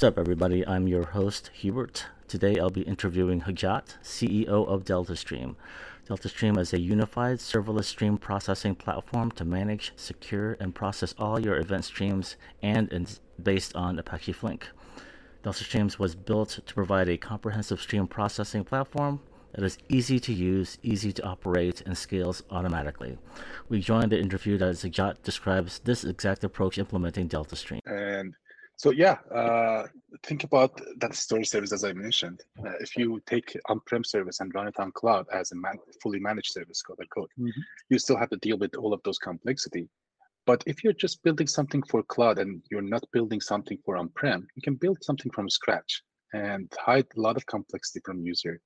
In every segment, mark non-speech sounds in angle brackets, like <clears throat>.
What's up, everybody? I'm your host, Hubert. Today I'll be interviewing Hojjat, CEO of DeltaStream. DeltaStream is a unified serverless stream processing platform to manage, secure, and process all your event streams and is based on Apache Flink. DeltaStreams was built to provide a comprehensive stream processing platform that is easy to use, easy to operate, and scales automatically. We joined the interview as Hojjat describes this exact approach implementing DeltaStream. And so, yeah, uh, think about that storage service as I mentioned. Uh, if you take on-prem service and run it on cloud as a man- fully managed service, quote unquote, mm-hmm. you still have to deal with all of those complexity. But if you're just building something for cloud and you're not building something for on-prem, you can build something from scratch and hide a lot of complexity from user.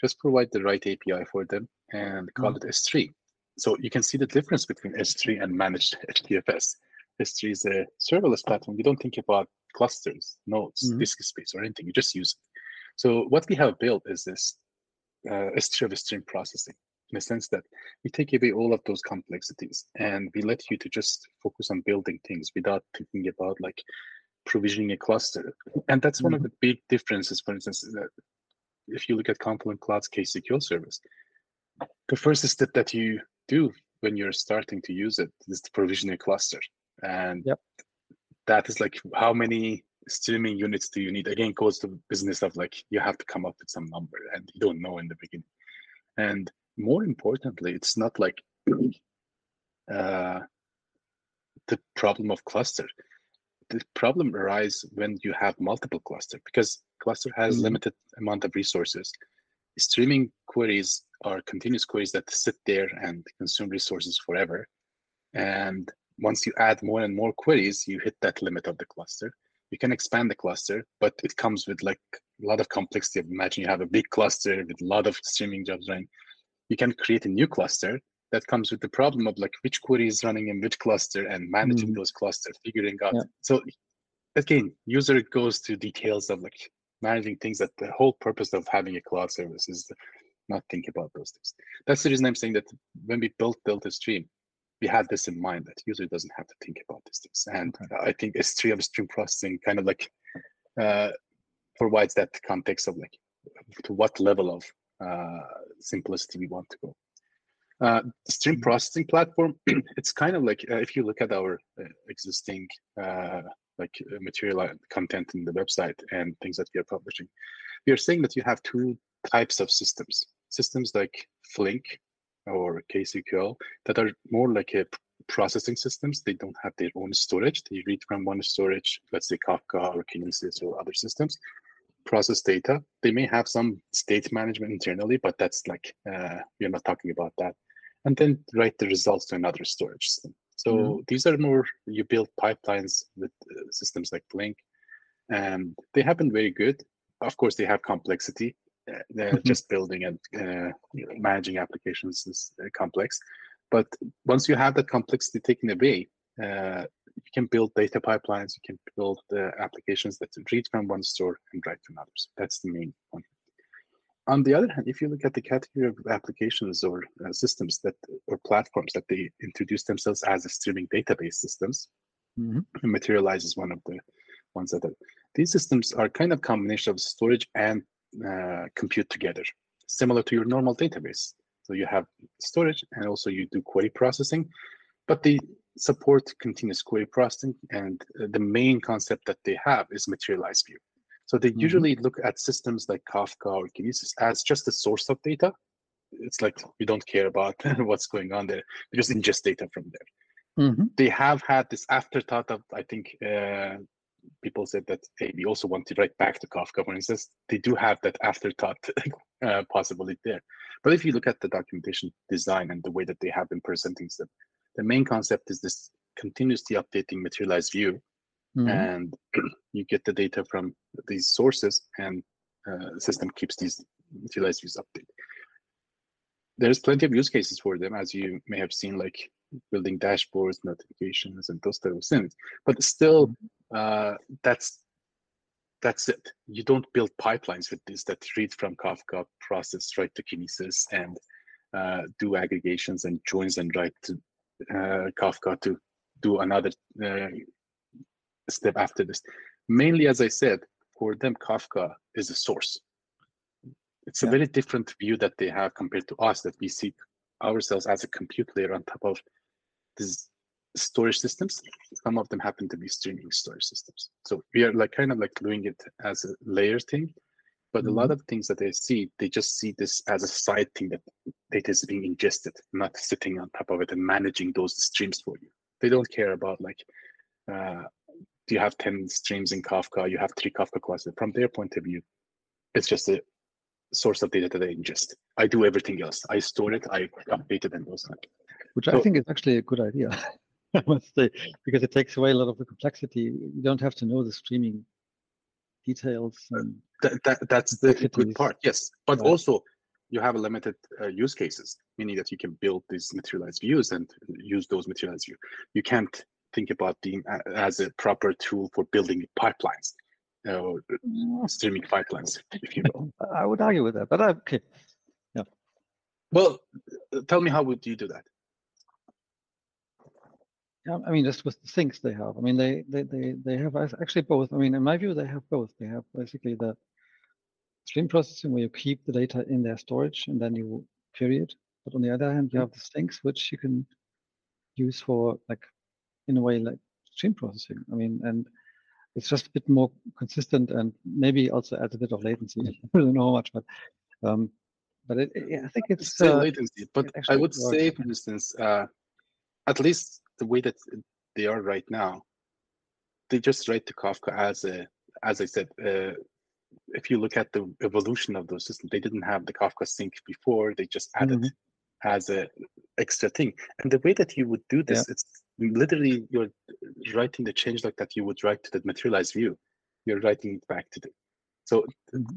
Just provide the right API for them and call mm-hmm. it S3. So you can see the difference between S3 and managed <laughs> HDFS. S3 is a serverless platform. You don't think about clusters, nodes, mm-hmm. disk space, or anything. You just use it. So what we have built is this uh, S3 of stream processing in the sense that we take away all of those complexities and we let you to just focus on building things without thinking about like provisioning a cluster. And that's mm-hmm. one of mm-hmm. the big differences, for instance, that if you look at Confluent Cloud's KSQL service, the first step that you do when you're starting to use it is to provision a cluster. And yep. that is like how many streaming units do you need? Again, goes to the business of like you have to come up with some number and you don't know in the beginning. And more importantly, it's not like <clears throat> uh, the problem of cluster. The problem arises when you have multiple cluster because cluster has mm-hmm. limited amount of resources. Streaming queries are continuous queries that sit there and consume resources forever. And once you add more and more queries, you hit that limit of the cluster. You can expand the cluster, but it comes with like a lot of complexity. Imagine you have a big cluster with a lot of streaming jobs running you can create a new cluster that comes with the problem of like which query is running in which cluster and managing mm. those clusters, figuring out. Yeah. So again, user goes to details of like managing things that the whole purpose of having a cloud service is not think about those things. That's the reason I'm saying that when we built DeltaStream, we had this in mind that user doesn't have to think about these things. And okay. I think S3 of stream processing kind of like uh, provides that context of like to what level of uh, simplicity we want to go. Uh, stream mm-hmm. processing platform, <clears throat> it's kind of like uh, if you look at our uh, existing uh, like uh, material content in the website and things that we are publishing, we are saying that you have two types of systems. Systems like Flink or KSQL that are more like a processing systems. They don't have their own storage. They read from one storage, let's say Kafka or Kinesis or other systems process data. They may have some state management internally, but that's like uh, we're not talking about that. And then write the results to another storage system. So mm-hmm. these are more you build pipelines with uh, systems like Flink, and they have been very good. Of course, they have complexity. Uh, mm-hmm. Just building and uh, managing applications is uh, complex, but once you have that complexity taken away, uh, you can build data pipelines, you can build the applications that read from one store and write to another. So that's the main point. On the other hand, if you look at the category of applications or uh, systems that or platforms that they introduce themselves as a streaming database systems, mm-hmm. Materialize is one of the ones that are. These systems are kind of combination of storage and uh, compute together, similar to your normal database. So you have storage and also you do query processing, but they support continuous query processing, and uh, the main concept that they have is materialized view. So they mm-hmm. usually look at systems like Kafka or Kinesis as just a source of data. It's like we don't care about <laughs> what's going on there. We just ingest data from there. Mm-hmm. They have had this afterthought of, I think, uh, people said that hey, we also want to write back to Kafka, for instance. They do have that afterthought <laughs> uh, possibility there. But if you look at the documentation design and the way that they have been presenting them, the main concept is this continuously updating materialized view mm-hmm. and <clears throat> you get the data from these sources and uh, system keeps these materialized views updated there's plenty of use cases for them as you may have seen like building dashboards notifications and those type of things but still mm-hmm. uh, that's that's it you don't build pipelines with this that read from kafka process right to kinesis and uh, do aggregations and joins and write to uh, Kafka to do another uh, step after this. mainly, as I said, for them, Kafka is a source. It's a very different view that they have compared to us that we see ourselves as a compute layer on top of these storage systems. Some of them happen to be streaming storage systems. So we are like kind of like doing it as a layer thing. But mm-hmm. a lot mm-hmm. of things that they see, they just see this as a side thing that data is being ingested, not sitting on top of it and managing those streams for you. They don't care about like, uh, do you have 10 streams in Kafka? You have three Kafka clusters. From their point of view, it's just a source of data that I ingest. I do everything else. I store it, I update it, and those things. Which so, I think is actually a good idea. <laughs> I must say, because it takes away a lot of the complexity. You don't have to know the streaming details. that, that, that's the good part, yes. But yeah. also, you have a limited uh, use cases, meaning that you can build these materialized views and use those materialized views. You can't think about them as a proper tool for building pipelines, uh, streaming pipelines, if you will. <laughs> I would argue with that, but okay. Yeah. Well, tell me how would you do that? Yeah, I mean, just with the things they have. I mean, they, they, they, they have actually both. I mean, in my view, they have both. They have basically the stream processing where you keep the data in their storage and then you query it. But on the other hand, you have the things which you can use for like, in a way, like stream processing. I mean, and it's just a bit more consistent and maybe also adds a bit of latency. <laughs> I don't know how much, but um, but it, it, I think it's, uh, latency. But I would say, for instance, uh, at least the way that they are right now, they just write to Kafka as a, as I said, uh, if you look at the evolution of those systems, they didn't have the Kafka sync before. They just added mm-hmm. as a extra thing. And the way that you would do this, yeah. it's literally you're writing the change like that you would write to the materialized view. You're writing it back to the. So mm-hmm.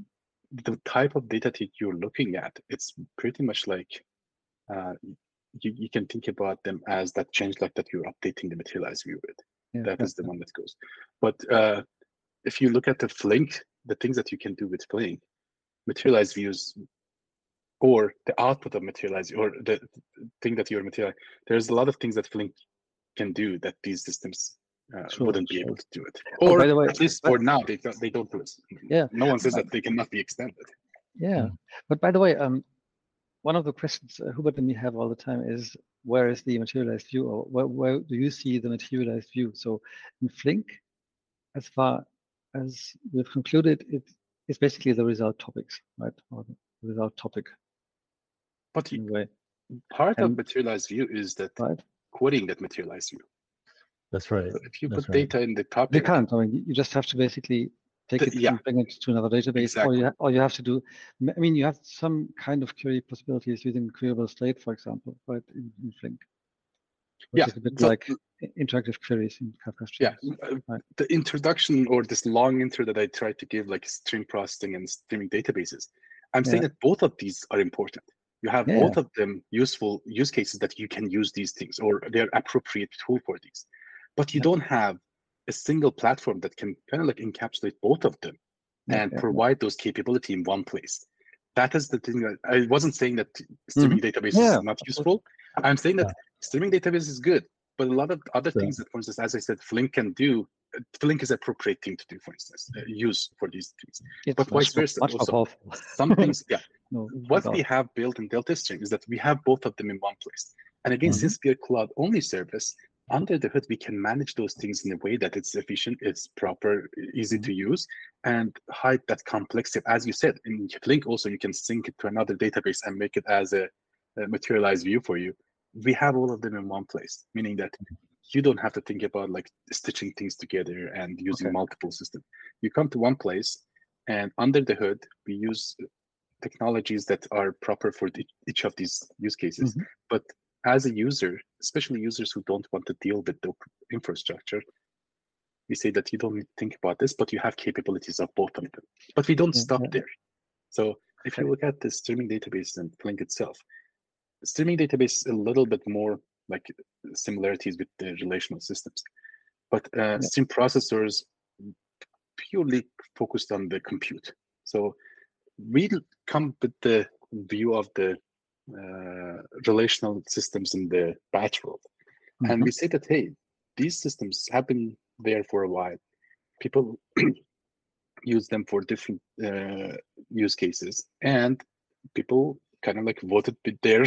the type of data that you're looking at, it's pretty much like uh, you, you can think about them as that change like that you're updating the materialized view with. Yeah, that is the one that goes. But uh, if you look at the Flink, the things that you can do with Flink, materialized views, or the output of materialized, or the thing that you're materialized, there's a lot of things that Flink can do that these systems uh, sure, wouldn't be able to do it. Or oh, by the way, at least for now, they don't, they don't do it. Yeah. No one says that they cannot be extended. Yeah. But by the way, um, one of the questions uh, Hubert and me have all the time is where is the materialized view or where, where do you see the materialized view? So in Flink, as far as we've concluded, it is basically the result topics, right? Or the result topic. But anyway. part and, of materialized view is that right? querying that materialized view. That's right. So if you That's put right. data in the topic, you can't. I mean, you just have to basically take it yeah. and bring it to another database. Exactly. Or you, all you have to do, I mean, you have some kind of query possibilities using queryable state, for example, right, in, in Flink. Which yeah, is a bit so, like interactive queries in Kafka Streams. Yeah, uh, right. the introduction or this long intro that I tried to give, like stream processing and streaming databases, I'm yeah. saying that both of these are important. You have yeah. both of them useful use cases that you can use these things, or they're appropriate tool for these. But you yeah. don't have a single platform that can kind of like encapsulate both of them and provide those capability in one place. That is the thing that I wasn't saying that streaming mm-hmm. database yeah. is not useful. I'm saying that streaming database is good, but a lot of other things that, for instance, as I said, Flink can do. Flink is appropriate thing to do, for instance, uh, use for these things. It's but vice versa. Also, some <laughs> things, yeah. no, what we have built in Delta Stream is that we have both of them in one place. And again, mm-hmm. since we are cloud only service, under the hood, we can manage those things in a way that it's efficient, it's proper, easy mm-hmm. to use, and hide that complexity. As you said, in Flink also, you can sync it to another database and make it as a, a materialized view for you. We have all of them in one place, meaning that mm-hmm. you don't have to think about like stitching things together and using okay. multiple systems. You come to one place, and under the hood, we use technologies that are proper for each of these use cases. Mm-hmm. But as a user, especially users who don't want to deal with the infrastructure, we say that you don't need to think about this, but you have capabilities of both of them. But we don't stop there. So if you look at the streaming database and Flink itself, streaming database a little bit more like similarities with the relational systems. But uh, yeah. stream processors purely focused on the compute. So we come with the view of the uh, relational systems in the batch world. Mm-hmm. And we say that, hey, these systems have been there for a while. people <clears throat> use them for different uh, use cases, and people kind of like voted with their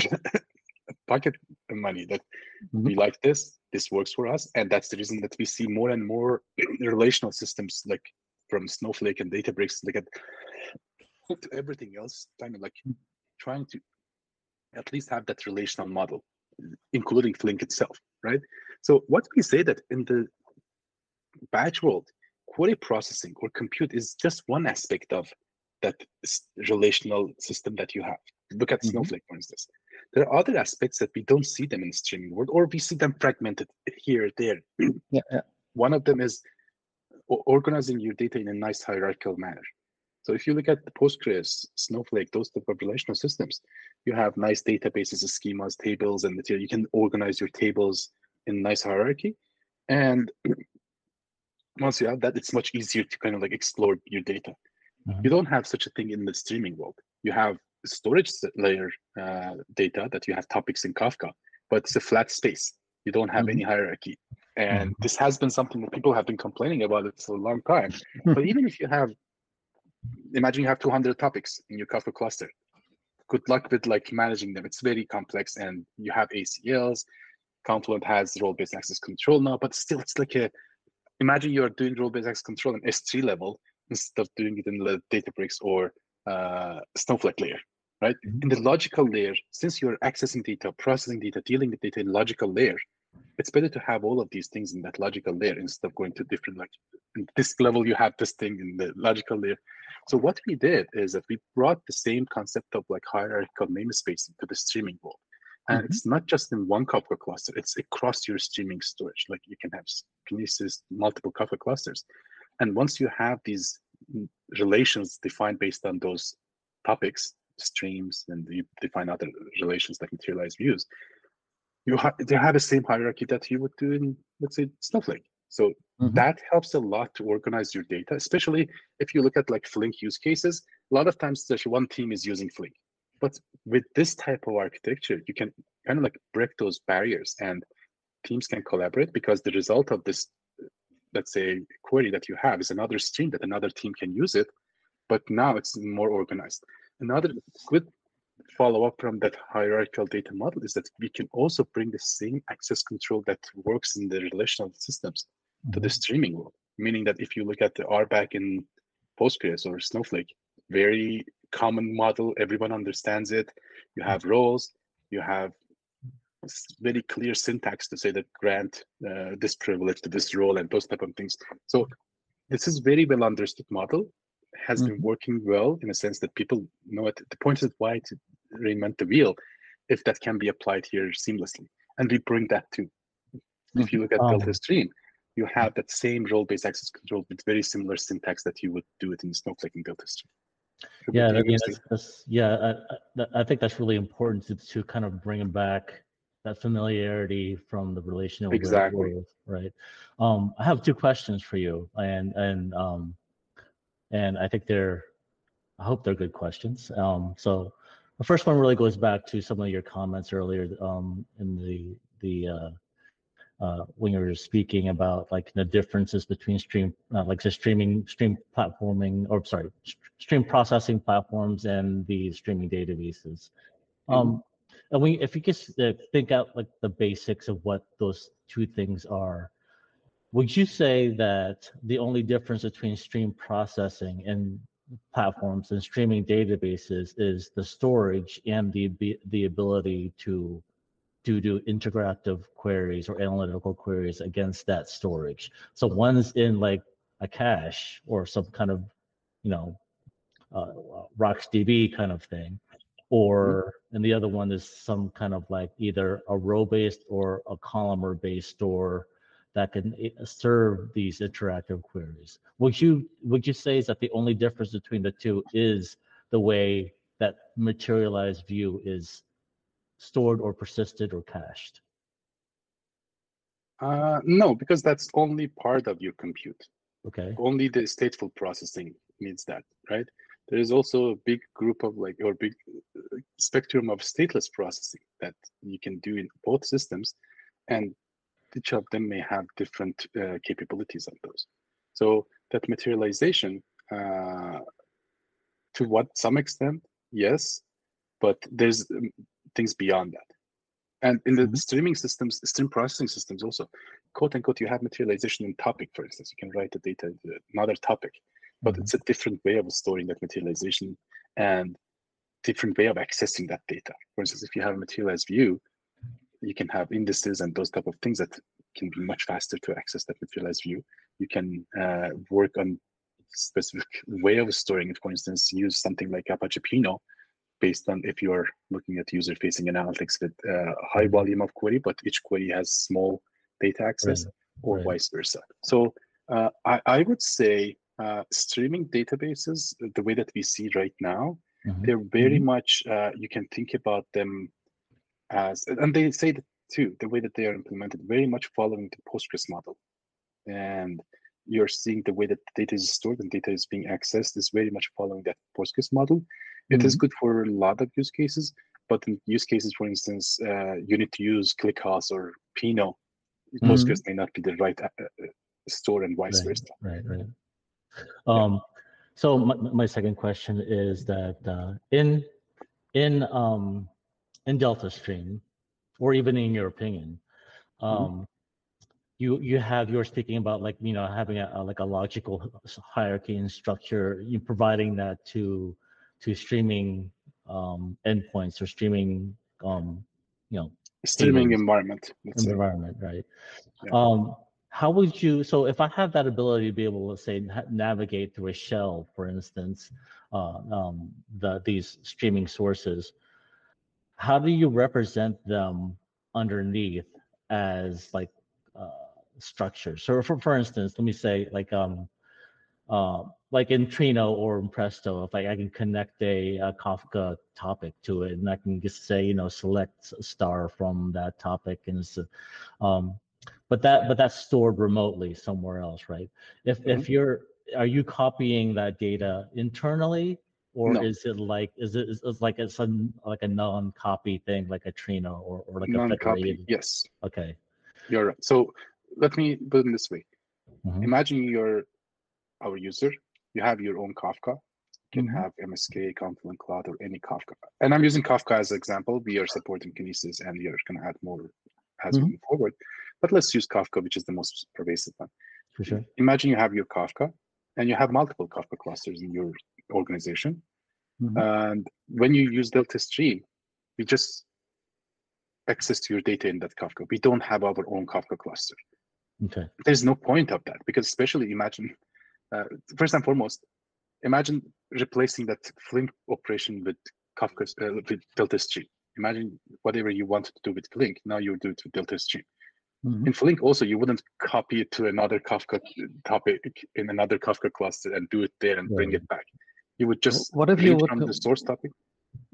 <laughs> pocket money that mm-hmm. we like this, this works for us, and that's the reason that we see more and more <clears throat> relational systems like from Snowflake and Databricks, like at <clears throat> everything else, kind of like mm. trying to at least have that relational model, including Flink itself, right? So what we say that in the batch world, query processing or compute is just one aspect of that relational system that you have. Look at mm-hmm. Snowflake, for instance. There are other aspects that we don't see them in the streaming world, or we see them fragmented here, there. yeah, yeah. One of them is organizing your data in a nice hierarchical manner. So if you look at the Postgres, Snowflake, those type of relational systems, you have nice databases, schemas, tables, and material. You can organize your tables in nice hierarchy. And <clears throat> once you have that, it's much easier to kind of like explore your data. Mm-hmm. You don't have such a thing in the streaming world. You have storage layer uh, data that you have topics in Kafka, but it's a flat space. You don't have mm-hmm. any hierarchy. And mm-hmm. this has been something that people have been complaining about it for a long time. <laughs> but even if you have, imagine you have 200 topics in your Kafka cluster. Good luck with like managing them. It's very complex, and you have ACLs. Confluent has role-based access control now, but still, it's like a. Imagine you are doing role-based access control in S3 level instead of doing it in the Databricks or uh, Snowflake layer, right? Mm-hmm. In the logical layer, since you're accessing data, processing data, dealing with data in logical layer, it's better to have all of these things in that logical layer instead of going to different like in this level you have this thing in the logical layer so what we did is that we brought the same concept of like hierarchical namespace into the streaming world and mm-hmm. it's not just in one Kafka cluster, it's across your streaming storage. Like you can have Kinesis multiple Kafka clusters. And once you have these relations defined based on those topics, streams, and you define other relations like materialized views, you have they have the same hierarchy that you would do in let's say Snowflake. So mm-hmm. that helps a lot to organize your data, especially if you look at like Flink use cases. A lot of times, there's one team is using Flink, but with this type of architecture, you can kind of like break those barriers, and teams can collaborate because the result of this, let's say, query that you have is another stream that another team can use it, but now it's more organized. Another good follow up from that hierarchical data model is that we can also bring the same access control that works in the relational systems. To the mm-hmm. streaming world. Meaning that if you look at the RBAC in Postgres or Snowflake, very common model, everyone understands it. You have roles, you have very clear syntax to say that grant uh, this privilege to this role and those type of things. So this is very well understood model has mm-hmm. been working well in a sense that people know it. The point is why to reinvent the wheel if that can be applied here seamlessly. And we bring that too. Mm-hmm. If you look at um, Delta Stream, you have that same role-based access control with very similar syntax that you would do it in Snowflake and Delta Stream. Yeah, I mean, that's, that's, yeah, I, I, think that's really important to, to kind of bring back that familiarity from the relational exactly world, right? Um, I have two questions for you, and and um, and I think they're, I hope they're good questions. Um, so the first one really goes back to some of your comments earlier um, in the the uh, uh, when you were speaking about like the differences between stream uh, like the streaming stream platforming or sorry stream processing platforms and the streaming databases. Mm-hmm. Um, and we if you just uh, think out like the basics of what those two things are would you say that the only difference between stream processing and platforms and streaming databases is the storage and the the ability to to do interactive queries or analytical queries against that storage. So one's in like a cache or some kind of, you know, uh, RocksDB kind of thing, or mm-hmm. and the other one is some kind of like either a row based or a columnar based store that can eh, serve these interactive queries. Would you would you say is that the only difference between the two is the way that materialized view is stored or persisted or cached? Uh, no, because that's only part of your compute. Okay. Only the stateful processing needs that, right? There is also a big group of like or big uh, spectrum of stateless processing that you can do in both systems, and each of them may have different uh, capabilities of those. So that materialization, uh, to what some extent, yes, but there's um, things beyond that. And in the mm-hmm. streaming systems, stream processing systems also, quote unquote, you have materialization in topic, for instance. You can write the data into another topic, but mm-hmm. it's a different way of storing that materialization and different way of accessing that data. For instance, if you have a materialized view, you can have indices and those type of things that can be much faster to access that materialized view. You can uh, work on specific way of storing it. For instance, use something like Apache Pinot based on if you're looking at user-facing analytics with uh, high volume of query, but each query has small data access, right. or right. vice versa. So uh, I, I, would say uh, streaming databases, the way that we see right now, mm-hmm. they're very mm-hmm. much uh, you can think about them as, and they say that too, the way that they are implemented, very much following the Postgres model, and you're seeing the way that data is stored and data is being accessed is very much following that Postgres model. It mm-hmm. is good for a lot of use cases, but in use cases, for instance, uh, you need to use ClickHouse or. Mm-hmm. Postgres may not be the right uh, uh store and vice right, versa. Right, right. Um, yeah. So my, my second question is that uh, in in um, in Delta Stream, or even in your opinion, mm-hmm. um, mm-hmm. you you have you're speaking about like you know having a, a, like a logical hierarchy and structure, you providing that to to streaming um, endpoints or streaming, um, you know, streaming environment. Environment, right? Yeah. Um, how would you? So if I have that ability to be able to say navigate through a shell, for instance, uh, um, the these streaming sources, how do you represent them underneath as like uh, structures? So for for instance, let me say like um, uh, like in Trino or in Presto, if I, I can connect a, a, Kafka topic to it, and I can just say, you know, select star from that topic, and um, but that but that's stored remotely somewhere else, right? If mm-hmm. if you're are you copying that data internally, or no. is it like is it is, like it's a like a non-copy thing, like a Trino or or like non-copy? A federated... Yes. Okay. You're right. So let me put it this way. Mm-hmm. Imagine you're our user, you have your own Kafka. You can mm-hmm. have MSK, Confluent Cloud, or any Kafka. And I'm using Kafka as an example. We are supporting Kinesis, and we are going to add more as mm-hmm. we move forward. But let's use Kafka, which is the most pervasive one. For sure. Imagine you have your Kafka, and you have multiple Kafka clusters in your organization. Mm-hmm. And when you use Delta Stream, we just access to your data in that Kafka. We don't have our own Kafka cluster. Okay. There's no point of that because especially imagine uh, first and foremost, imagine replacing that Flink operation with Kafka uh, with Delta Stream. Imagine whatever you wanted to do with Flink, now you do it with Delta Stream. Mm-hmm. In Flink, also, you wouldn't copy it to another Kafka topic in another Kafka cluster and do it there and bring it back. You would just what if you from to, the source topic.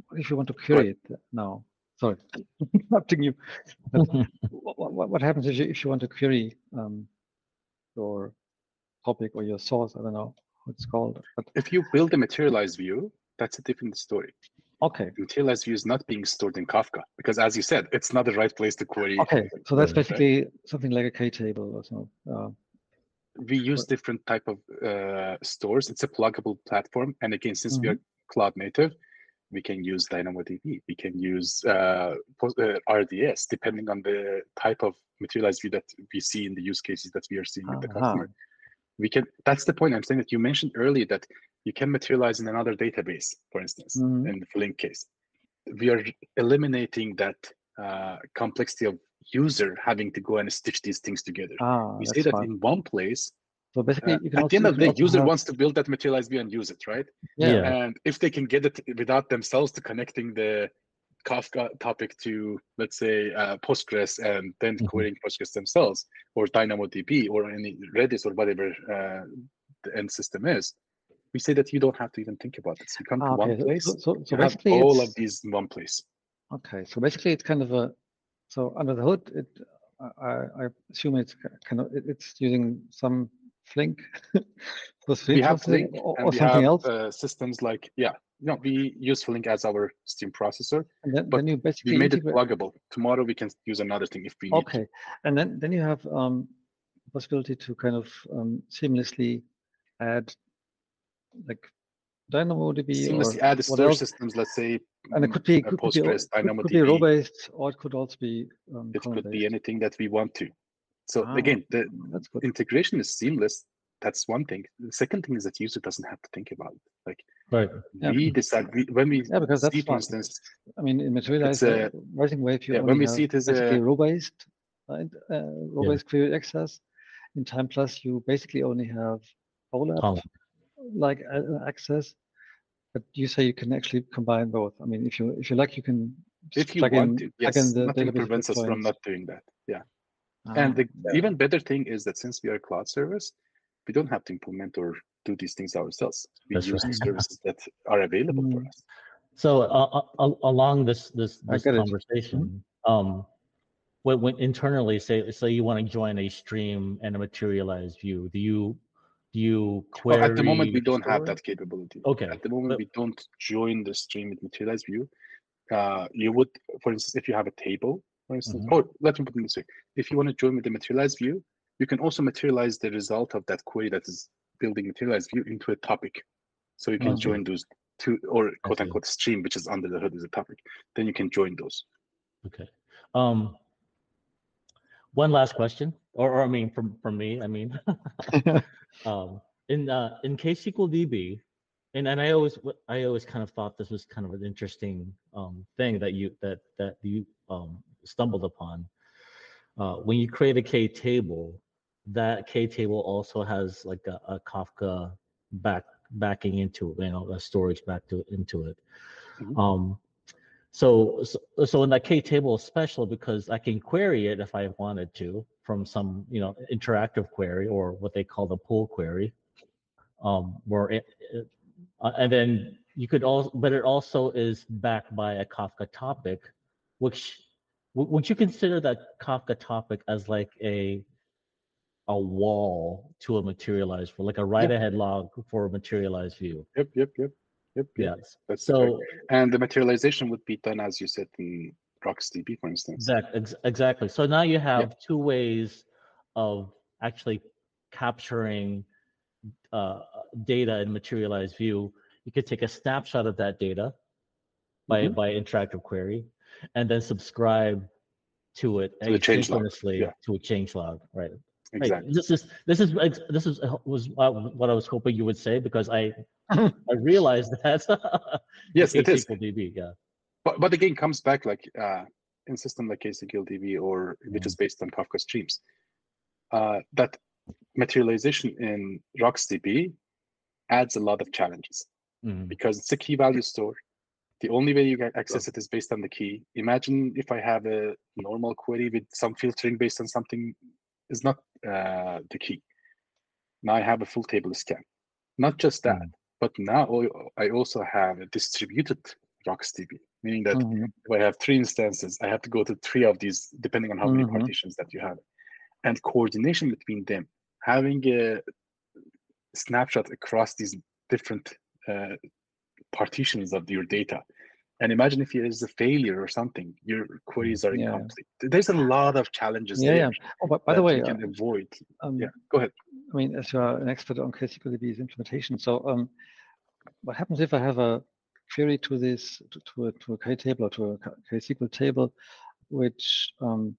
What if you want to query it now? Sorry, <laughs> interrupting you. <laughs> what, what, what, happens if you, if you want to query um, your topic or your source. I don't know what it's called. But if you build a materialized view, that's a different story. Okay. The materialized view is not being stored in Kafka because, as you said, it's not the right place to query. Okay, so that's basically right? something like a K-table or something. Uh, we use but... different type of uh, stores. It's a pluggable platform, and again, since mm-hmm. we are mm-hmm. cloud native, we can use DynamoDB. We can use uh, uh RDS, depending on the type of materialized view that we see in the use cases that we are seeing uh-huh. with the customer we can that's the point i'm saying that you mentioned earlier that you can materialize in another database for instance mm-hmm. in the flink case we are eliminating that uh, complexity of user having to go and stitch these things together ah, we say that fine. in one place so basically, uh, at the end of the day, user have... wants to build that materialized view and use it, right? Yeah. And if they can get it without themselves to connecting the Kafka topic to, let's say, uh, Postgres and then mm-hmm. querying Postgres themselves or DynamoDB or any Redis or whatever uh, the end system is, we say that you don't have to even think about this. You come to okay. one place, so, so, so you have all of these in one place. Okay, so basically it's kind of a, so under the hood, it, I, I assume it's kind of, it's using some Flink <laughs> for we have Flink or, or something have, else. Uh, systems like, yeah, no, we use Flink as our stream processor. And then, but then you basically we made it pluggable. Tomorrow we can use another thing if we need. Okay, and then then you have um, possibility to kind of um, seamlessly add like DynamoDB Seamlessly or add storage systems, let's say And it could be uh, could, Postgres, could, could be row-based, or it could also be um, it could be anything that we want to. So Ah. again, the integration is seamless. That's one thing. The second thing is that user doesn't have to think about it. Like Right. Yeah. we decide we, when we Yeah, because that's see, for instance, I mean, in Materialize, a- uh, RisingWave, you yeah, when we see it as basically a row-based, right? Uh, row-based query access. In Timeplus, you basically only have OLAP Column. like uh, access, but you say you can actually combine both. I mean, if you if you like, you can if you plug want in, to, yes, in the nothing prevents us from not doing that. Yeah. Ah, And the yeah. even better thing is that since we are a cloud service, we don't have to implement or do these things ourselves. We That's use right. the services <laughs> that are available for Mm. us. So uh, uh, along this this this conversation, um, when, when internally say say you want to join a stream and a materialized view, do you do you query? Well, at the moment, we don't have that capability. Okay, At the moment, but- we don't join the stream with materialized view. Uh, you would, for instance, if you have a table, for instance, Mhm. or let me put it this way: if you want to join with the materialized view, you can also materialize the result of that query that is building materialized view into a topic. So you can Okay. join those two, or quote unquote stream, which is under the hood is a topic. Then you can join those. Okay. Um, one last question, or, or I mean, from from me, I mean, <laughs> um, in uh, in KSQLDB, and and I always I always kind of thought this was kind of an interesting um, thing that you that that you um, stumbled upon. Uh, when you create a K table, that K table also has like a, a Kafka back backing into it, you know, a storage back to into it. Mhm. Um, so, so so in that K table is special because I can query it if I wanted to from some you know interactive query or what they call the pull query, um, where it, it uh, and then you could also but it also is backed by a Kafka topic, which would you consider that Kafka topic as like a a WAL to a materialized for like a write ahead log for a materialized view? Yep, yep, yep, yep. yep. Yes. That's So correct. and the materialization would be done as you said in RocksDB, for instance. Exact, ex- exactly. So now you have two ways of actually capturing uh, data in materialized view. You could take a snapshot of that data by Mhm. by interactive query, and then subscribe to it To the change log, asynchronously yeah. to a change log. Right. Right. Exactly. This is this is this is uh, was what I was hoping you would say because I I realized <laughs> that. Yes, it is. DB, yeah. But but again, comes back like uh, in system like KSQLDB or which is based on Kafka streams. Uh, that materialization in RocksDB adds a lot of challenges Mhm. because it's a key value store. The only way you can access it is based on the key. Imagine if I have a normal query with some filtering based on something is not uh, the key. Now I have a full table scan. Not just that, but now I also have a distributed RocksDB, meaning that Mhm. if I have three instances, I have to go to three of these, depending on how many Mhm. partitions that you have. And coordination between them, having a snapshot across these different uh, partitions of your data. And imagine if there is a failure or something, your queries are Yeah. incomplete. There's a lot of challenges Yeah, there yeah. Oh, but by the that way, you uh, can avoid. um, Yeah, go ahead. I mean, as you are an expert on KSQLDB's implementation, so um, what happens if I have a query to this to, to a to a K table or to a KSQL table, which um,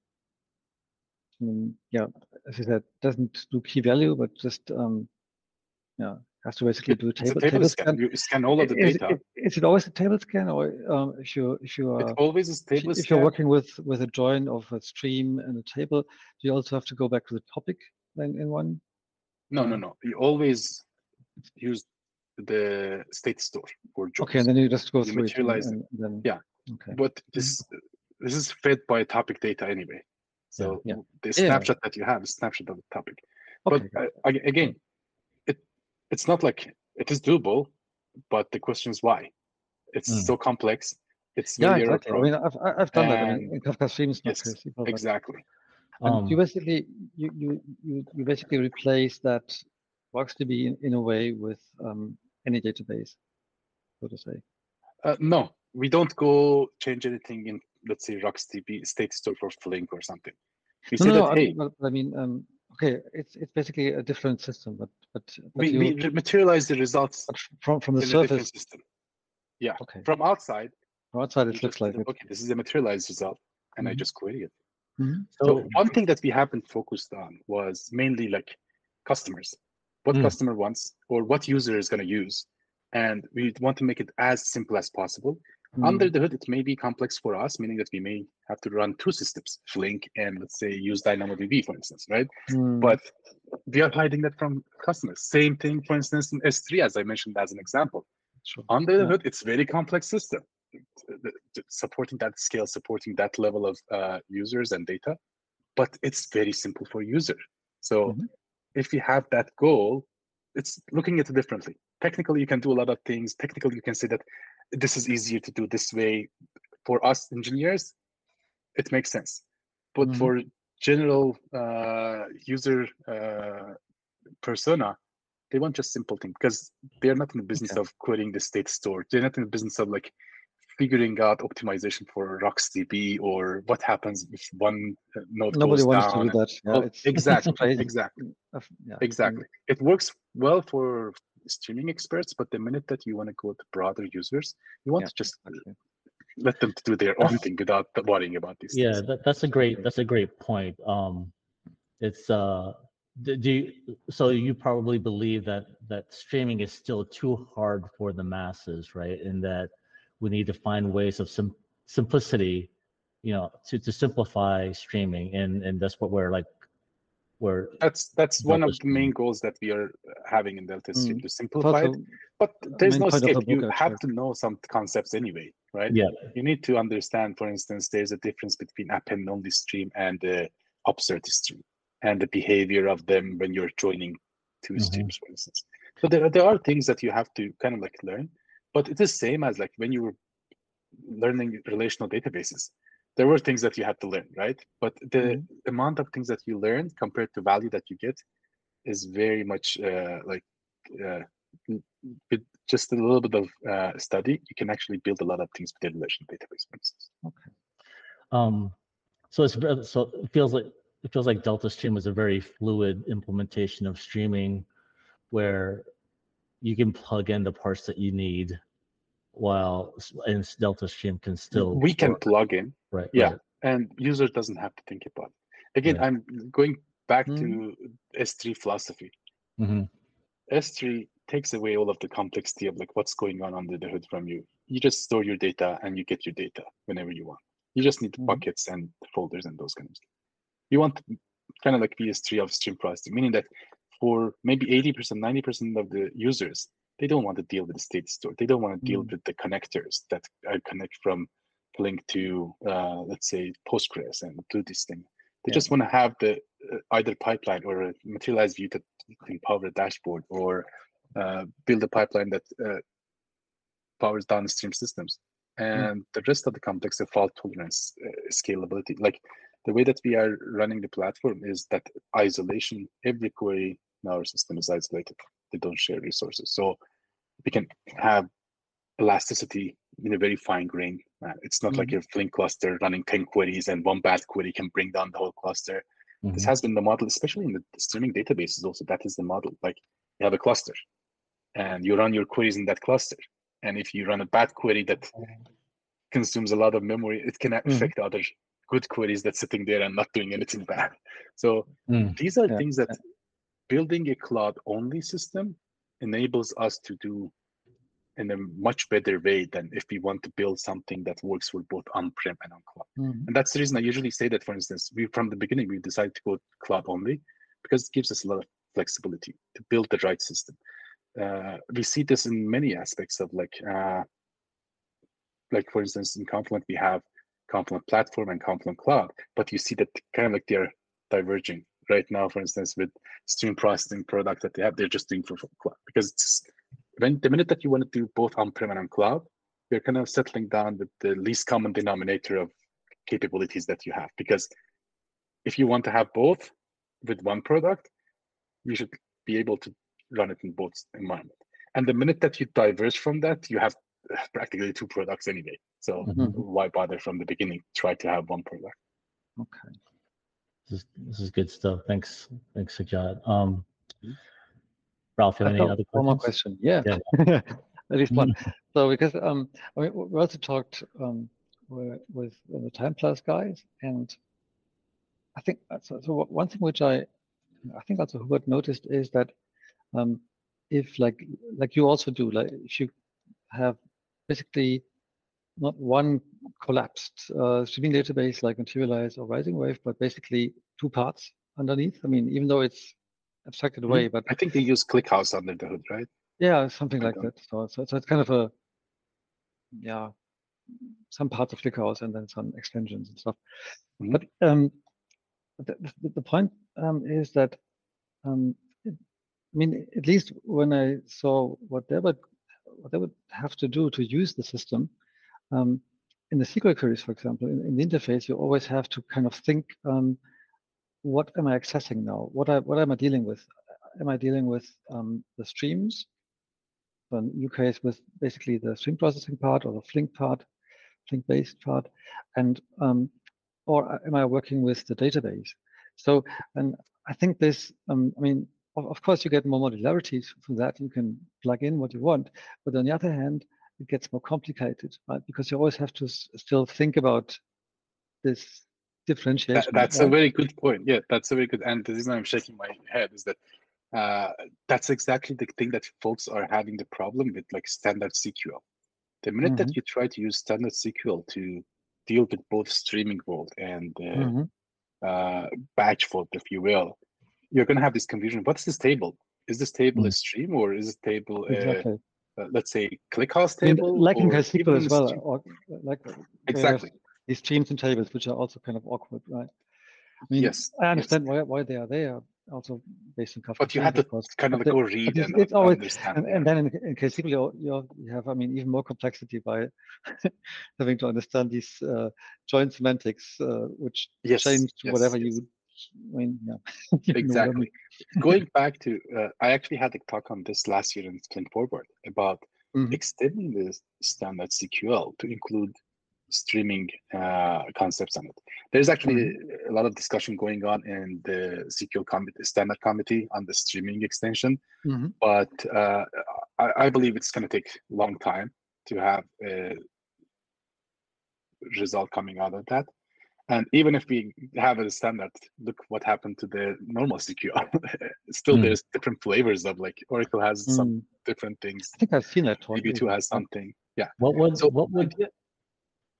I mean, yeah, as you said, doesn't do key value, but just um, yeah, has to basically do a It's a table, table scan. You scan all of the Is, data. it- is it always a table scan, or um, if you if you are It always is if, you- table if scan. you're working with with a join of a stream and a table, do you also have to go back to the topic then in one? No, no, no. You always use the state store or jobs. Okay, and then you just go You through it and, materialize it. and then Yeah. Okay. but this this is fed by topic data anyway. So Yeah. the Yeah. snapshot that you have is snapshot of the topic. Okay. But uh, again, it's not like it is doable, but the question is why. It's Mm. so complex. It's yeah, very error exactly. I mean, I've I- I've done that. I mean, in Kafka Streams, yes, KSQL, exactly. and Um, you basically you you you you basically replace that RocksDB in, in a way with um, any database, so to say. Uh, no, we don't go change anything in let's say RocksDB state store for Flink or something. We No, say no, no, that I hey, mean, but- but I mean, um, Okay, it's it's basically a different system, but but, but we, you, we materialize the results from from the in a different surface. system. Yeah, Okay, from outside, from outside it looks just like say, it. okay, this is a materialized result, and I Mhm. just query it. Mhm. So So, one thing that we haven't focused on was mainly like customers, what Mm. customer wants or what user is going to use, and we want to make it as simple as possible. Under Mm. the hood, it may be complex for us, meaning that we may have to run two systems, Flink and let's say use DynamoDB, for instance, right? Mm. But we are hiding that from customers. Same thing, for instance, in S3, as I mentioned as an example. Sure. Under the Yeah. hood, it's very complex system. Supporting that scale, supporting that level of uh, users and data, but it's very simple for user. So Mhm. if you have that goal, it's looking at it differently. Technically, you can do a lot of things. Technically, you can say that this is easier to do this way. For us engineers, it makes sense. But Mhm. for general uh, user uh, persona, they want just simple thing because they're not in the business Okay. of querying the state store. They're not in the business of like figuring out optimization for RocksDB or what happens if one uh, node Nobody goes wants down. to do that. Yeah, Oh, <laughs> exactly, exactly, yeah, exactly. It works well for streaming experts, but the minute that you want to go to broader users, you want Yeah, to just exactly. let them do their own thing without worrying about these yeah, things. that, that's a great that's a great point. Um, it's uh, do you, so you probably believe that that streaming is still too hard for the masses, right? And that we need to find ways of sim- simplicity, you know, to to simplify streaming, and and that's what we're like, we're That's that's one of the main goals that we are having in Delta Stream Mm. to simplify it. But there's no point of the escape. You have to know some concepts anyway, right? yeah, You need to understand, for instance, there's a difference between append only stream and the upsert stream, and the behavior of them when you're joining 2 Mhm. streams, for instance. So there are, there are things that you have to kind of like learn, but it is same as like when you were learning relational databases. There were things that you had to learn, right? But the Mhm. amount of things that you learn compared to value that you get is very much uh, like uh, with just a little bit of uh, study, you can actually build a lot of things with a relational database, for instance. Um, so it's so it feels like it feels like Delta Stream is a very fluid implementation of streaming, where you can plug in the parts that you need, while and Delta Stream can still we can work, plug in, right. yeah. right. and user doesn't have to think about it. Again, Yeah. I'm going back Mm. to S3 philosophy. Mhm. S3 takes away all of the complexity of like what's going on under the hood from you. You just store your data and you get your data whenever you want. You just need Mhm. buckets and folders and those kind of stuff. You want kind of like BS3 of stream processing, meaning that for maybe 80%, 90% of the users, they don't want to deal with the state store. They don't want to deal Mm. with the connectors that uh, connect from Flink to, uh, let's say, Postgres and do this thing. They Yeah. just want to have the uh, either pipeline or a materialized view that can power a dashboard or uh, build a pipeline that uh, powers downstream systems. And the rest of the complex of fault tolerance, uh, scalability, like the way that we are running the platform is that isolation, every query in our system is isolated. They don't share resources. So we can have elasticity in a very fine grain. It's not like a Flink cluster running 10 queries and one bad query can bring down the whole cluster. This Mhm. has been the model, especially in the streaming databases also, that is the model. Like you have a cluster and you run your queries in that cluster. And if you run a bad query that consumes a lot of memory, it can affect other good queries that's sitting there and not doing anything <laughs> bad. So Mm. these are Yeah, things that building a cloud only system enables us to do in a much better way than if we want to build something that works for both on-prem and on cloud. Mhm. And that's the reason I usually say that, for instance, we from the beginning we decided to go cloud only because it gives us a lot of flexibility to build the right system. Uh, we see this in many aspects of like, uh, like for instance, in Confluent we have Confluent Platform and Confluent Cloud, but you see that kind of like they're diverging right now. For instance, with stream processing product that they have, they're just doing for for cloud because it's when the minute that you want to do both on-prem and on cloud, you're kind of settling down with the least common denominator of capabilities that you have. Because if you want to have both with one product, you should be able to run it in both environment. And the minute that you diverge from that, you have <sighs> practically two products anyway. So Mhm. why bother from the beginning? Try to have one product. Okay. Just this is good stuff. Thanks, thanks, Hojjat. Um, Ralph, you have any other questions? One more question. Yeah, yeah. at least one. so because um, I mean, we also talked um, with, with the Timeplus guys, and I think so, so. One thing which I, I think also Hubert noticed is that um, if like like you also do, like if you have basically not one collapsed uh, streaming database like Materialize or RisingWave, but basically two parts underneath. I mean, even though it's abstracted away, mm-hmm. but I think they use ClickHouse under the hood, right? Yeah, something like that. So, so, so it's kind of a yeah, some parts of ClickHouse and then some extensions and stuff. Mm-hmm. But um, the, the, the point um, is that um, it, I mean, at least when I saw what they would what they would have to do to use the system, um, in the SQL queries, for example, in, in, the interface, you always have to kind of think, um, what am I accessing now? What I what am I dealing with? Am I dealing with um, the streams? In your case, with basically the stream processing part or the Flink part, Flink-based part, and um, or am I working with the database? So, and I think this, um, I mean, of, of course, you get more modularity through that. You can plug in what you want, but on the other hand, it gets more complicated, right? Because you always have to still think about this differentiation. That, that's right? a very good point. Yeah, that's a very good. And the reason I'm shaking my head is that uh, that's exactly the thing that folks are having the problem with, like standard SQL. The minute mm-hmm. that you try to use standard SQL to deal with both streaming world and uh, mm-hmm. uh, batch vault, if you will, you're going to have this confusion. What's this table? Is this table mm-hmm. a stream or is this table exactly uh, let's say ClickHouse table. Like in SQL as well, or, like exactly these streams and tables, which are also kind of awkward, right? I mean, yes, I understand yes. why why they are there, also based on Kafka. But you have to kind of go read it's, and it's always, understand. And, and then in, in KSQL, you, you have, I mean, even more complexity by <laughs> having to understand these uh, joint semantics, uh, which yes, change yes, whatever you Mean, yeah. <laughs> exactly. Going <laughs> back to, uh, I actually had a talk on this last year in Flink Forward about mm-hmm. extending the standard SQL to include streaming uh, concepts on it. There's actually mm-hmm. a lot of discussion going on in the SQL committee, standard committee on the streaming extension, mm-hmm. but uh, I, I, believe it's going to take a long time to have a result coming out of that. And even if we have a standard, look what happened to the normal SQL. <laughs> Still, mm. there's different flavors of like Oracle has mm. some different things. I think I've seen that. DB2 has something. Yeah. What would so, what would?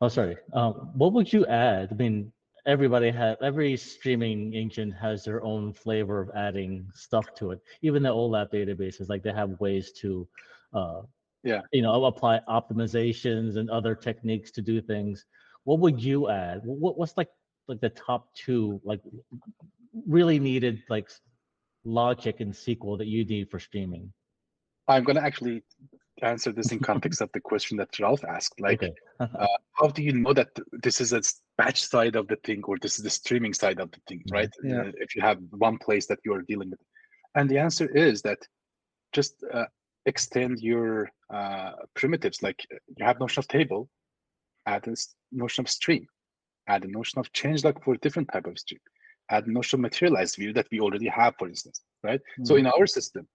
Oh, sorry. Um, what would you add? I mean, everybody has every streaming engine has their own flavor of adding stuff to it. Even the OLAP databases, like they have ways to, uh, yeah, you know, apply optimizations and other techniques to do things what would you add? What, what's like like the top two like really needed like logic and SQL that you need for streaming? I'm going to actually answer this in context <laughs> of the question that Ralph asked. Like, okay. <laughs> uh, how do you know that this is a batch side of the thing or this is the streaming side of the thing, right? Yeah. Uh, if you have one place that you are dealing with. And the answer is that just uh, extend your uh, primitives. Like you have notion of table, add a notion of stream, add a notion of change changelog for a different type of stream, add a notion of materialized view that we already have, for instance, right? Mm-hmm. So in our system,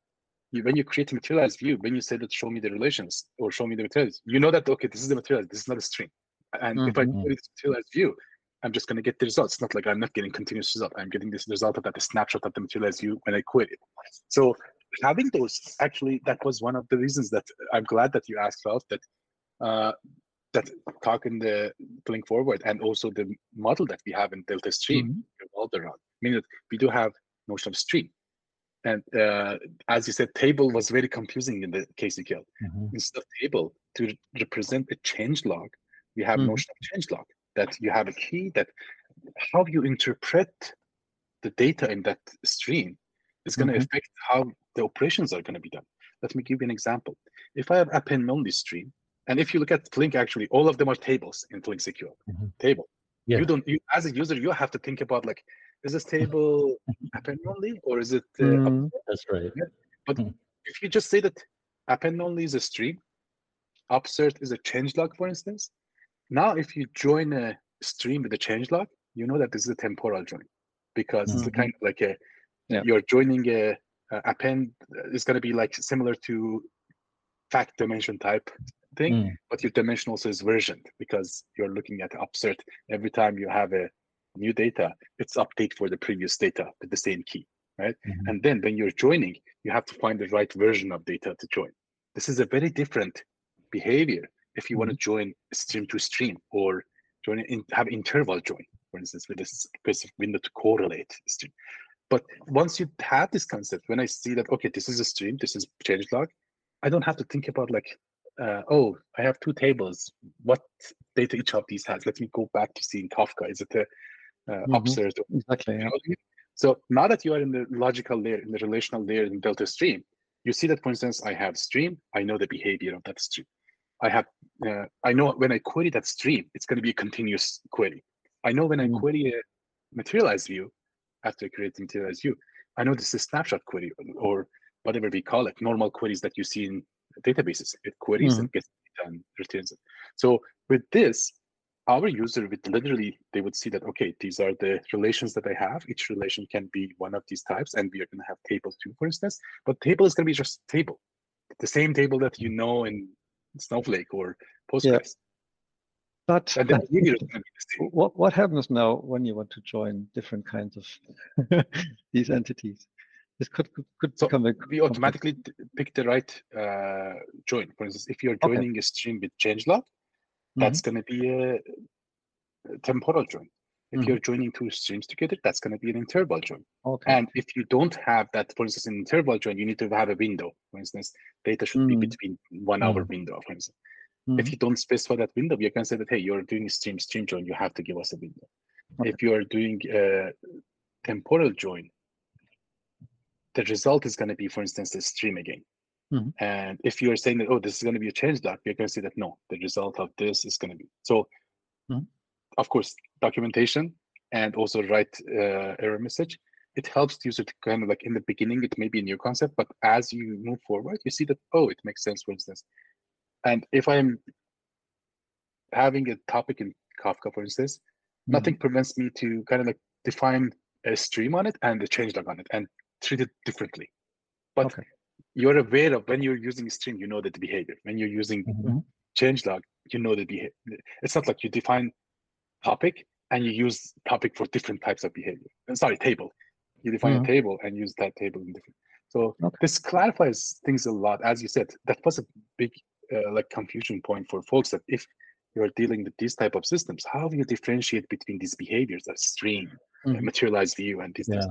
you, when you create a materialized view, when you say that show me the relations or show me the materials, you know that okay, this is the material, this is not a stream. And mm-hmm. if I create a materialized view, I'm just going to get the results. It's not like I'm not getting continuous result. I'm getting this result of that, the snapshot of the materialized view when I quit it. So having those actually, that was one of the reasons that I'm glad that you asked Ralph that uh, that talk in the Flink Forward and also the model that we have in DeltaStream mm-hmm. revolved around. Meaning that we do have notion of stream. And uh, as you said, table was very confusing in the KSQL. Mm-hmm. Instead of table, to represent a change log, we have mm-hmm. notion of change log, that you have a key that how you interpret the data in that stream is going to mm-hmm. affect how the operations are going to be done. Let me give you an example. If I have append only stream, and if you look at Flink, actually, all of them are tables in Flink SQL. Mm-hmm. Table. Yeah. You don't. You as a user, you have to think about like, is this table <laughs> append only or is it? Uh, mm, that's right. Yeah. But mm. if you just say that append only is a stream, upsert is a change log, for instance. Now, if you join a stream with a change log, you know that this is a temporal join. because mm-hmm. it's kind of like a yeah. you're joining a, a append is going to be like similar to fact dimension type thing, mm. but your dimension also is versioned because you're looking at upsert every time you have a new data, it's update for the previous data with the same key, right? Mm-hmm. And then when you're joining, you have to find the right version of data to join. This is a very different behavior if you mm-hmm. want to join stream to stream or join in, have interval join, for instance, with a specific window to correlate stream. But once you have this concept, when I see that, okay, this is a stream, this is change log, I don't have to think about like, uh, oh, I have two tables. What data each of these has? Let me go back to seeing Kafka. Is it a uh, mm-hmm. upserts? Exactly. Yeah. So now that you are in the logical layer, in the relational layer in DeltaStream, you see that, for instance, I have stream. I know the behavior of that stream. I have, uh, I know when I query that stream, it's going to be a continuous query. I know when I mm-hmm. query a materialized view, after creating materialized view, I know this is a snapshot query or whatever we call it, normal queries that you see in databases. It queries mm-hmm. and gets and returns it. So with this, our user would literally they would see that okay these are the relations that i have each relation can be one of these types and we are going to have tables too for instance but table is going to be just table the same table that you know in snowflake or postgres yeah. but <laughs> what, what happens now when you want to join different kinds of <laughs> these entities this could could, could so become a we automatically pick the right uh, join for instance if you're joining okay. a stream with changelog that's mm-hmm. going to be a temporal join. If mm-hmm. you're joining two streams together, that's going to be an interval join. Okay. And if you don't have that, for instance, an interval join, you need to have a window. For instance, data should mm-hmm. be between one hour mm-hmm. window, for instance. If mm-hmm. you don't specify that window, you can say that, hey, you're doing stream stream join, you have to give us a window. Okay. If you are doing a temporal join, the result is going to be, for instance, a stream again. Mm-hmm. And if you're saying that, oh, this is going to be a change log, you're going to see that no, the result of this is going to be. So, mm-hmm. of course, documentation and also write uh, error message. It helps the user to kind of like in the beginning, it may be a new concept, but as you move forward, you see that, oh, it makes sense, for instance. And if I'm having a topic in Kafka, for instance, mm-hmm. nothing prevents me to kind of like define a stream on it and a change log on it and treat it differently. But okay you're aware of when you're using stream, you know that the behavior. When you're using mm-hmm. changelog, you know the behavior. It's not like you define topic and you use topic for different types of behavior. Sorry, table. You define mm-hmm. a table and use that table in different. So okay. this clarifies things a lot. As you said, that was a big uh, like confusion point for folks that if you're dealing with these type of systems, how do you differentiate between these behaviors, that stream, mm-hmm. materialized view, and these? Yeah.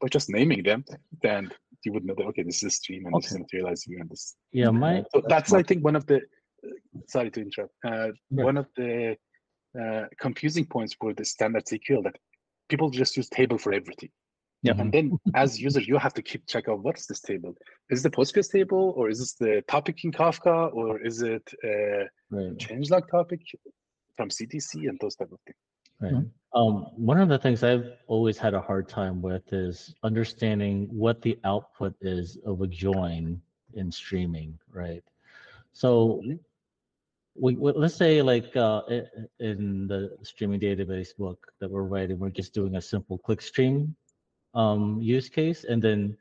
By just naming them, then you would know that okay, this is a stream and okay. this is materialized view and this. Yeah, my. So that's I think one of the. Sorry to interrupt. Uh, yeah. One of the uh, confusing points for the standard SQL that people just use table for everything. Yeah. And then as user, you have to keep track of what's this table. Is it the Postgres table or is this the topic in Kafka or is it a right. changelog topic from CDC and those type of things. Right. Mm-hmm. Um, one of the things I've always had a hard time with is understanding what the output is of a join in streaming, right? So mm-hmm. we, we, let's say like uh, in the streaming database book that we're writing, we're just doing a simple clickstream um, use case, and then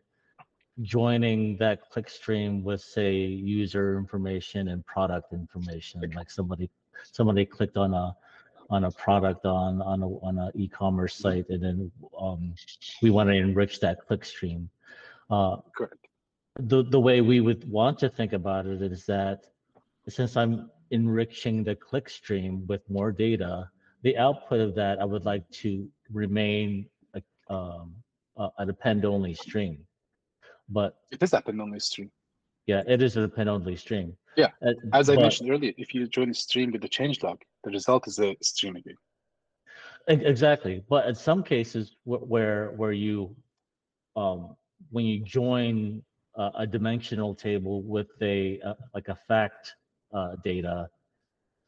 joining that clickstream with say user information and product information, like somebody somebody clicked on a on a product on on a on an e-commerce site, and then um, we want to enrich that click stream. Uh, Correct. The the way we would want to think about it is that since I'm enriching the click stream with more data, the output of that I would like to remain a, um, a, a append-only stream. But it is append-only stream. Yeah, it is a append-only stream. Yeah, uh, as I but, mentioned earlier, if you join a stream with the change log, the result is a stream again. Exactly, but in some cases where where you, um, when you join a, a dimensional table with a, a like a fact uh, data,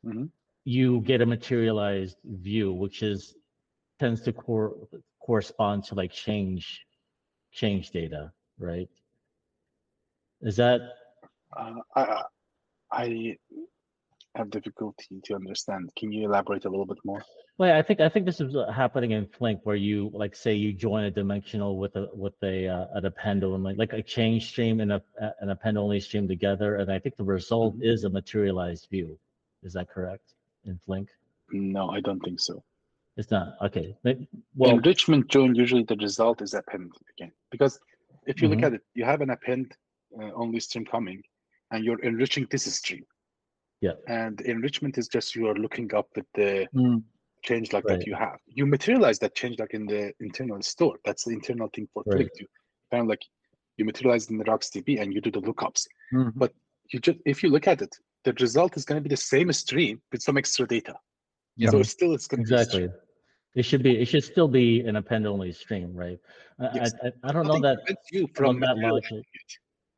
mm-hmm. you get a materialized view, which is tends to cor- correspond to like change change data, right? Is that? Uh, I, I have difficulty to understand. Can you elaborate a little bit more? Well, I think I think this is uh, happening in Flink, where you like say you join a dimensional with a with a uh, an append only, like a change stream and a an append only stream together, and I think the result mm-hmm. is a materialized view. Is that correct in Flink? No, I don't think so. It's not okay. Well, enrichment join usually the result is append again because if you mm-hmm. look at it, you have an append uh, only stream coming, and you're enriching this stream. Yeah. And enrichment is just you are looking up at the mm. changelog right. that you have. You materialize that changelog in the internal store. That's the internal thing for right. Flink to kind of like you materialize in the RocksDB and you do the lookups. Mm-hmm. But you just if you look at it, the result is going to be the same stream with some extra data. Yeah. So it still it's going exactly. It should be. It should still be an append only stream, right? Yes. I, I, I, don't Nothing know that you from that logic.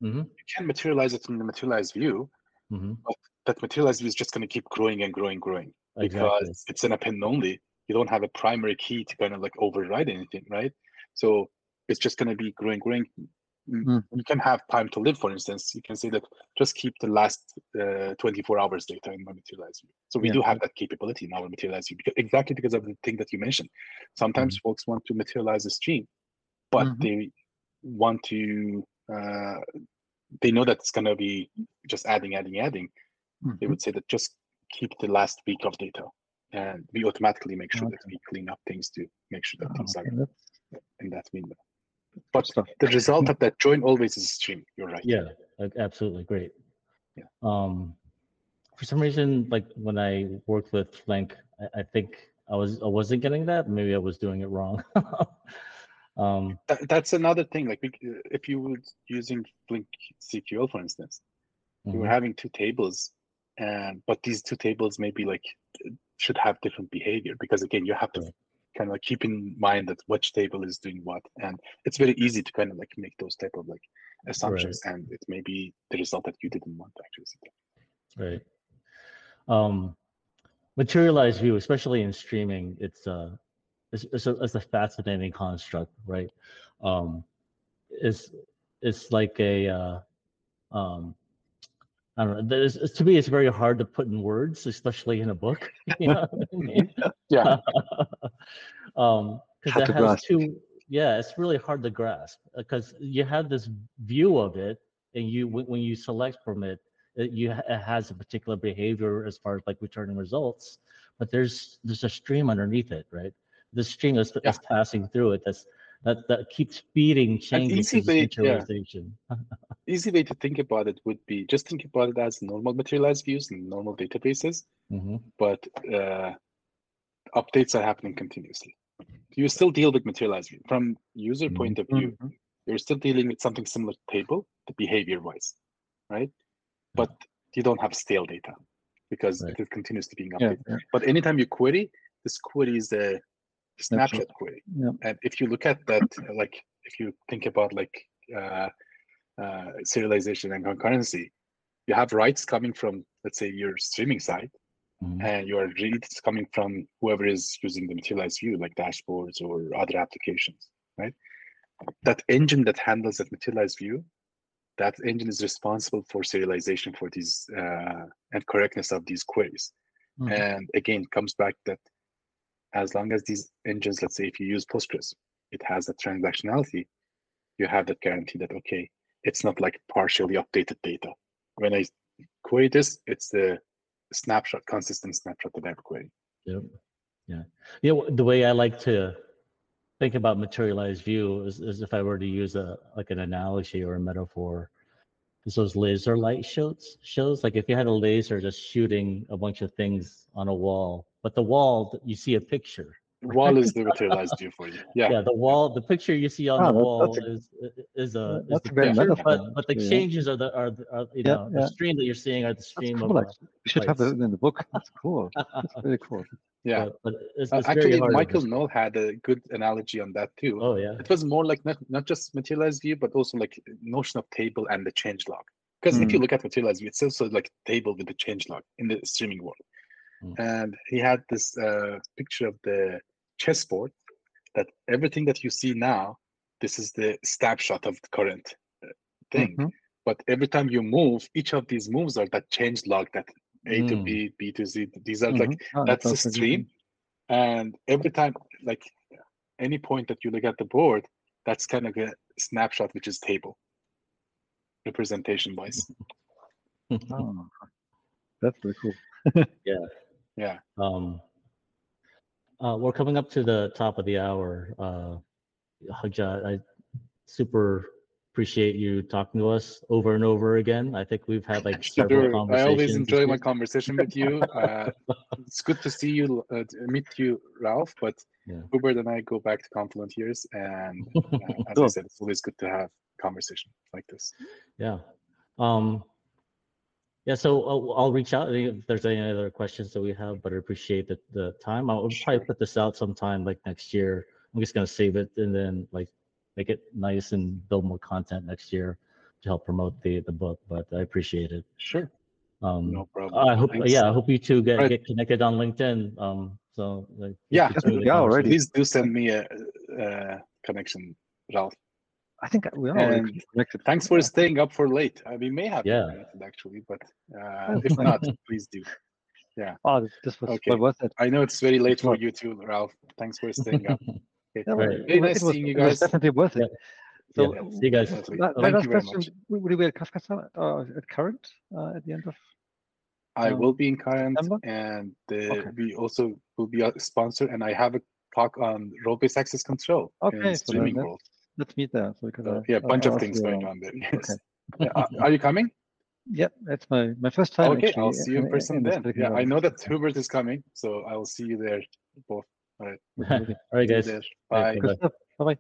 Mm-hmm. You can materialize it in the materialized view, mm-hmm. but that materialized view is just going to keep growing and growing, growing because exactly. it's an append only. You don't have a primary key to kind of like override anything, right? So it's just going to be growing, growing. Mm. You can have time to live, for instance. You can say that just keep the last uh, 24 hours data in my materialized view. So we yeah. do have that capability in our materialized view because exactly because of the thing that you mentioned. Sometimes mm. folks want to materialize a stream, but mm-hmm. they want to uh, they know that it's going to be just adding, adding, adding. Mm-hmm. They would say that just keep the last week of data, and we automatically make sure okay. that we clean up things to make sure that oh, things okay. are in that window. But the result of that join always is a stream. You're right. Yeah, absolutely great. Yeah. Um, for some reason, like when I worked with Flink, I, I think I was I wasn't getting that. Maybe I was doing it wrong. <laughs> Um, that, that's another thing. Like if you were using Flink SQL, for instance, mm-hmm. you were having two tables, and but these two tables maybe like should have different behavior because again, you have to right. kind of like keep in mind that which table is doing what, and it's very easy to kind of like make those type of like assumptions, right. and it may be the result that you didn't want to actually. see. Right. Um, materialized view, especially in streaming, it's uh it's, it's, a, it's a fascinating construct, right? Um, it's it's like a uh, um, I don't know. It's, to me, it's very hard to put in words, especially in a book. <laughs> You know I mean? <laughs> yeah. <laughs> um, because it has two. Yeah, it's really hard to grasp because you have this view of it, and you when you select from it, it you it has a particular behavior as far as like returning results, but there's there's a stream underneath it, right? The string is, yeah. is passing through it. That's that that keeps feeding changes easy way, materialization. Yeah. <laughs> easy way to think about it would be just think about it as normal materialized views and normal databases, mm-hmm. but uh, updates are happening continuously. You still deal with materialized view from user mm-hmm. point of view. Mm-hmm. You're still dealing with something similar to table, the behavior wise, right? But you don't have stale data because right. it continues to being updated. Yeah, but anytime you query, this query is a snapshot query. Yeah. And if you look at that, like if you think about like uh, uh, serialization and concurrency, you have writes coming from let's say your streaming side, mm-hmm. and your reads coming from whoever is using the materialized view, like dashboards or other applications, right? That engine that handles that materialized view, that engine is responsible for serialization for these uh, and correctness of these queries. Mm-hmm. And again, comes back that as long as these engines, let's say if you use Postgres, it has the transactionality, you have that guarantee that, okay, it's not like partially updated data. When I query this, it's the snapshot, consistent snapshot that I've queried. Yep. Yeah. Yeah. The way I like to think about materialized view is, is if I were to use a like an analogy or a metaphor, is those laser light shows shows like if you had a laser just shooting a bunch of things on a wall but the wall you see a picture wall is the materialized view for you. Yeah. Yeah the wall the picture you see on oh, the wall a, is is a is the picture, but, but the changes are the are, the, are you yeah, know yeah. the stream that you're seeing are the stream cool, of we should have it in the book. That's cool. <laughs> That's really cool. Yeah. But, but it's, it's uh, actually michael Noll had a good analogy on that too. Oh yeah. It was more like not, not just materialized view but also like notion of table and the change log because mm. if you hmm. look at materialized view it's also like table with the change log in the streaming world Mm. And he had this uh, picture of the chessboard that everything that you see now, this is the snapshot of the current uh, thing. Mm-hmm. But every time you move, each of these moves are that change log that A to Mm. B, B to Z. These are like Mhm. Ah, that's the a stream. And every time, like any point that you look at the board, that's kind of a snapshot, which is table representation wise. thing. <laughs> Ah, that's very cool. <laughs> Yeah. Um, uh, we're coming up to the top of the hour. Uh, Hojjat, I super appreciate you talking to us over and over again. I think we've had <laughs> like several Sure. I always enjoy my conversation with you. <laughs> Uh, it's good to see you, uh, to meet you, Ralph. But Yeah. Hubert and I go back to Confluent years, and <laughs> uh, as I said, it's always good to have conversation like this. Yeah. Um, yeah, so I'll, I'll reach out if there's any other questions that we have, but I appreciate the, the time. I'll probably put this out sometime like next year. I'm just gonna save it and then like make it nice and build more content next year to help promote the, the book, but I appreciate it. Sure, Um, no problem. I hope, Thanks. yeah, I hope you two get, Right. get connected on LinkedIn. Um, so like, Yeah, continue the yeah, already. Please do send me a, a connection, Ralph. I think we are already And connected. Thanks for staying up for late. Uh, we may have Yeah. connected actually, but uh, Oh, if not, <laughs> please do. Yeah. Oh, this, this was Okay. well worth it. I know it's very late for you too, Ralph. Thanks for staying up. <laughs> Okay. Yeah, Right. Very nice was, seeing you guys. definitely worth it. So, Yeah. See you guys. Definitely. la- Thank last you very question, much. w- Will you be at Kafka Summit uh, at current uh, at the end of? I um, will be in current, September? and uh, Okay. we also will be a sponsor. And I have a talk on role-based access control Okay, in so streaming let's- world. Let's meet there. So we can, So, uh, yeah, a uh, bunch of I'll things you going on there. Yes. Okay. Yeah, are- <laughs> are you coming? Yeah, that's my my first time. okay, actually, I'll see you in in- person in then. particular Yeah, I know that so- Hubert is coming, so I'll see you there both. absolutely. All right, <laughs> guys. Bye. Bye. Bye. Good stuff. Bye bye.